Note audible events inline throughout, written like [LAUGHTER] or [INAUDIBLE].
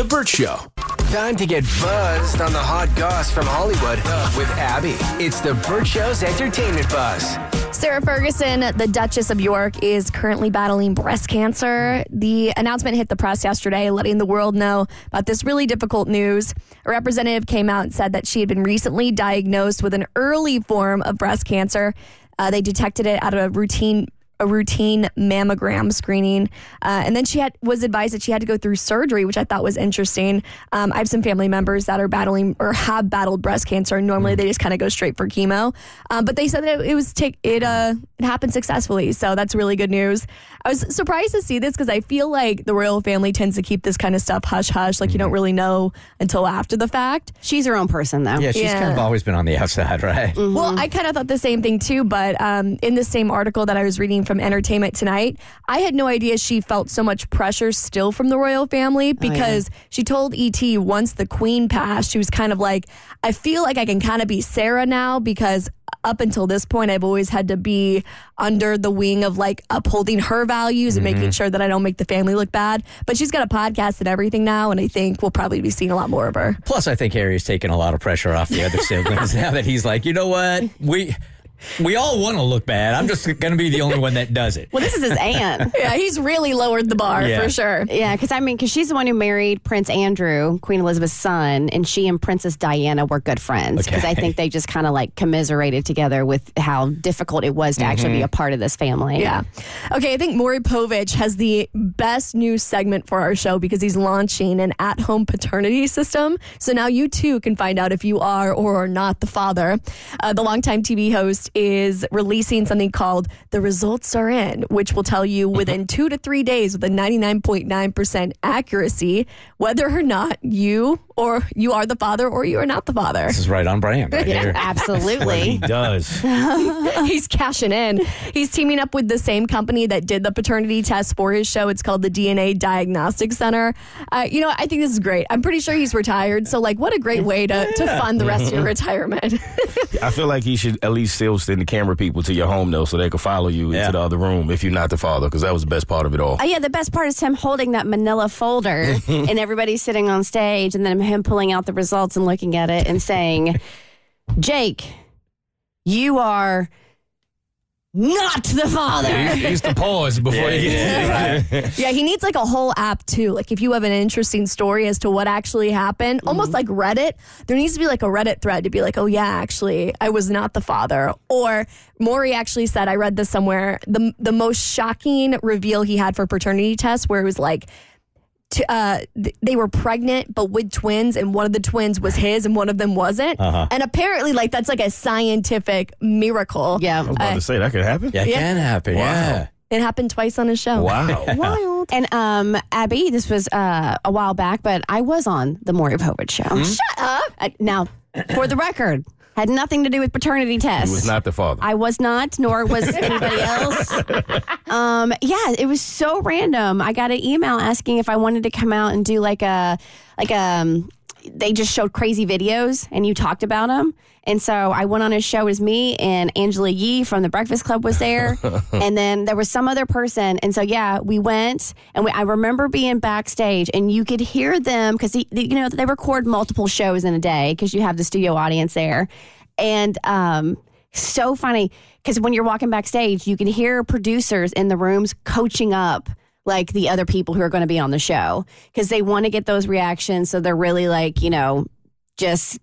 The Burt Show. Time to get buzzed on the hot goss from Hollywood with Abby. It's the Burt Show's entertainment buzz. Sarah Ferguson, the Duchess of York, is currently battling breast cancer. The announcement hit the press yesterday, letting the world know about this really difficult news. A representative came out and said that she had been recently diagnosed with an early form of breast cancer. Uh, they detected it at a routine a routine mammogram screening, uh, and then she had was advised that she had to go through surgery, which I thought was interesting. Um, I have some family members that are battling or have battled breast cancer. and Normally, they just kind of go straight for chemo, um, but they said that it, was take it uh, it happened successfully, so that's really good news. I was surprised to see this because I feel like the royal family tends to keep this kind of stuff hush hush, like you don't really know until after the fact. She's her own person, though. Yeah, she's Yeah. kind of always been on the outside, right? Well, I kind of thought the same thing too, but um, in the same article that I was reading from Entertainment Tonight, I had no idea she felt so much pressure still from the royal family oh, because she told ET once the Queen passed, she was kind of like, I feel like I can kind of be Sarah now because up until this point, I've always had to be under the wing of like upholding her values and making mm-hmm. sure that I don't make the family look bad. But she's got a podcast and everything now, and I think we'll probably be seeing a lot more of her. Plus, I think Harry's taking a lot of pressure off the other siblings [LAUGHS] now that he's like, you know what, we we all want to look bad. I'm just going to be the only one that does it. Well, this is his [LAUGHS] aunt. Yeah, he's really lowered the bar Yeah. for sure. Yeah, because I mean, because she's the one who married Prince Andrew, Queen Elizabeth's son, and she and Princess Diana were good friends. Because I Okay. think they just kind of like commiserated together with how difficult it was to actually be a part of this family. Yeah. Okay, I think Maury Povich has the best news segment for our show because he's launching an at home paternity system. So now you too can find out if you are or are not the father. Uh, the longtime TV host is releasing something called The Results Are In, which will tell you within two to three days with a 99.9% accuracy whether or not you or you are the father or you are not the father. This is right on brand right [LAUGHS] Yeah, here. [LAUGHS] He does. [LAUGHS] He's cashing in. He's teaming up with the same company that did the paternity test for his show. It's called the DNA Diagnostic Center. Uh, you know, I think this is great. I'm pretty sure he's retired. So, like, what a great way to, to fund the rest of your retirement. I feel like he should at least still send the camera people to your home though, so they could follow you Yeah. into the other room if you're not the father, because that was the best part of it all. Oh, yeah, the best part is him holding that manila folder [LAUGHS] and everybody sitting on stage and then him pulling out the results and looking at it and saying, Jake, you are not the father. He used to pause before he gets [LAUGHS] yeah, he needs like a whole app too. Like, if you have an interesting story as to what actually happened, mm-hmm. almost like Reddit, there needs to be like a Reddit thread to be like, oh, yeah, actually, I was not the father. Or Maury actually said, I read this somewhere, the, the most shocking reveal he had for paternity tests, where it was like, to, uh, th- they were pregnant but with twins and one of the twins was his and one of them wasn't and apparently like that's like a scientific miracle Yeah. I was about to say that could happen. Yeah, it can happen. Wow. Yeah. it happened twice on his show Wow. [LAUGHS] wild And um, Abby, this was uh, a while back, but I was on the Maury Povich show. Hmm? Shut up. Uh, now, for the record, had nothing to do with paternity tests. He was not the father. I was not, nor was anybody else. [LAUGHS] Um, yeah, it was so random. I got an email asking if I wanted to come out and do like a like um they just showed crazy videos and you talked about them. And so I went on a show as me and Angela Yee from the Breakfast Club was there. [LAUGHS] and then there was some other person. And so, yeah, we went and we, I remember being backstage and you could hear them because, you know, they record multiple shows in a day because you have the studio audience there. And, um, so funny because when you're walking backstage, you can hear producers in the rooms coaching up like the other people who are going to be on the show because they want to get those reactions. So they're really like, you know, just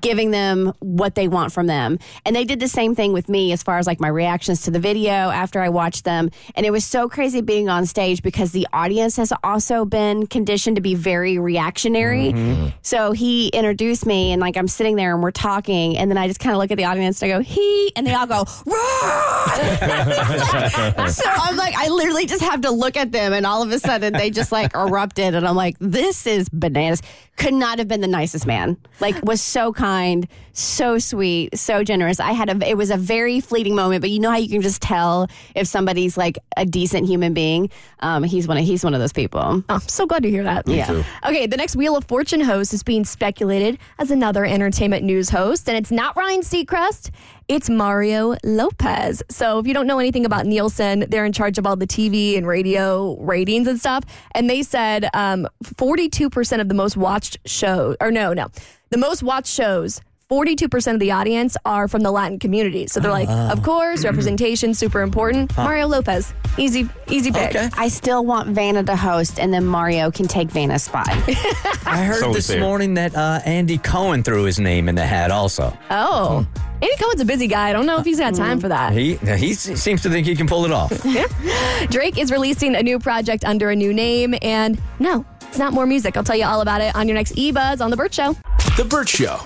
giving them what they want from them. And they did the same thing with me as far as like my reactions to the video after I watched them. And it was so crazy being on stage because the audience has also been conditioned to be very reactionary. Mm-hmm. So he introduced me and like I'm sitting there and we're talking and then I just kind of look at the audience and I go, he, and they all go, [LAUGHS] so I'm like, I literally just have to look at them and all of a sudden they just like erupted and I'm like, this is bananas. Could not have been the nicest man. Like was so kind, so sweet, so generous. I had a, it was a very fleeting moment, but you know how you can just tell if somebody's like a decent human being. Um, he's one of, he's one of those people. Oh, I'm so glad to hear that. Yeah. too. Okay, the next Wheel of Fortune host is being speculated as another entertainment news host, and it's not Ryan Seacrest. It's Mario Lopez. So if you don't know anything about Nielsen, they're in charge of all the TV and radio ratings and stuff. And they said um, 42% of the most watched shows, or no, no, the most watched shows 42% of the audience are from the Latin community. So they're like, ah. of course, representation, super important. Mario Lopez, easy, easy pick. Okay. I still want Vanna to host, and then Mario can take Vanna's spot. [LAUGHS] I heard So this fair. morning that uh, Andy Cohen threw his name in the hat also. Oh, hmm. Andy Cohen's a busy guy. I don't know if he's got time hmm. for that. He he s- seems to think he can pull it off. [LAUGHS] Drake is releasing a new project under a new name, and no, it's not more music. I'll tell you all about it on your next E Buzz on The Burt Show. The Burt Show.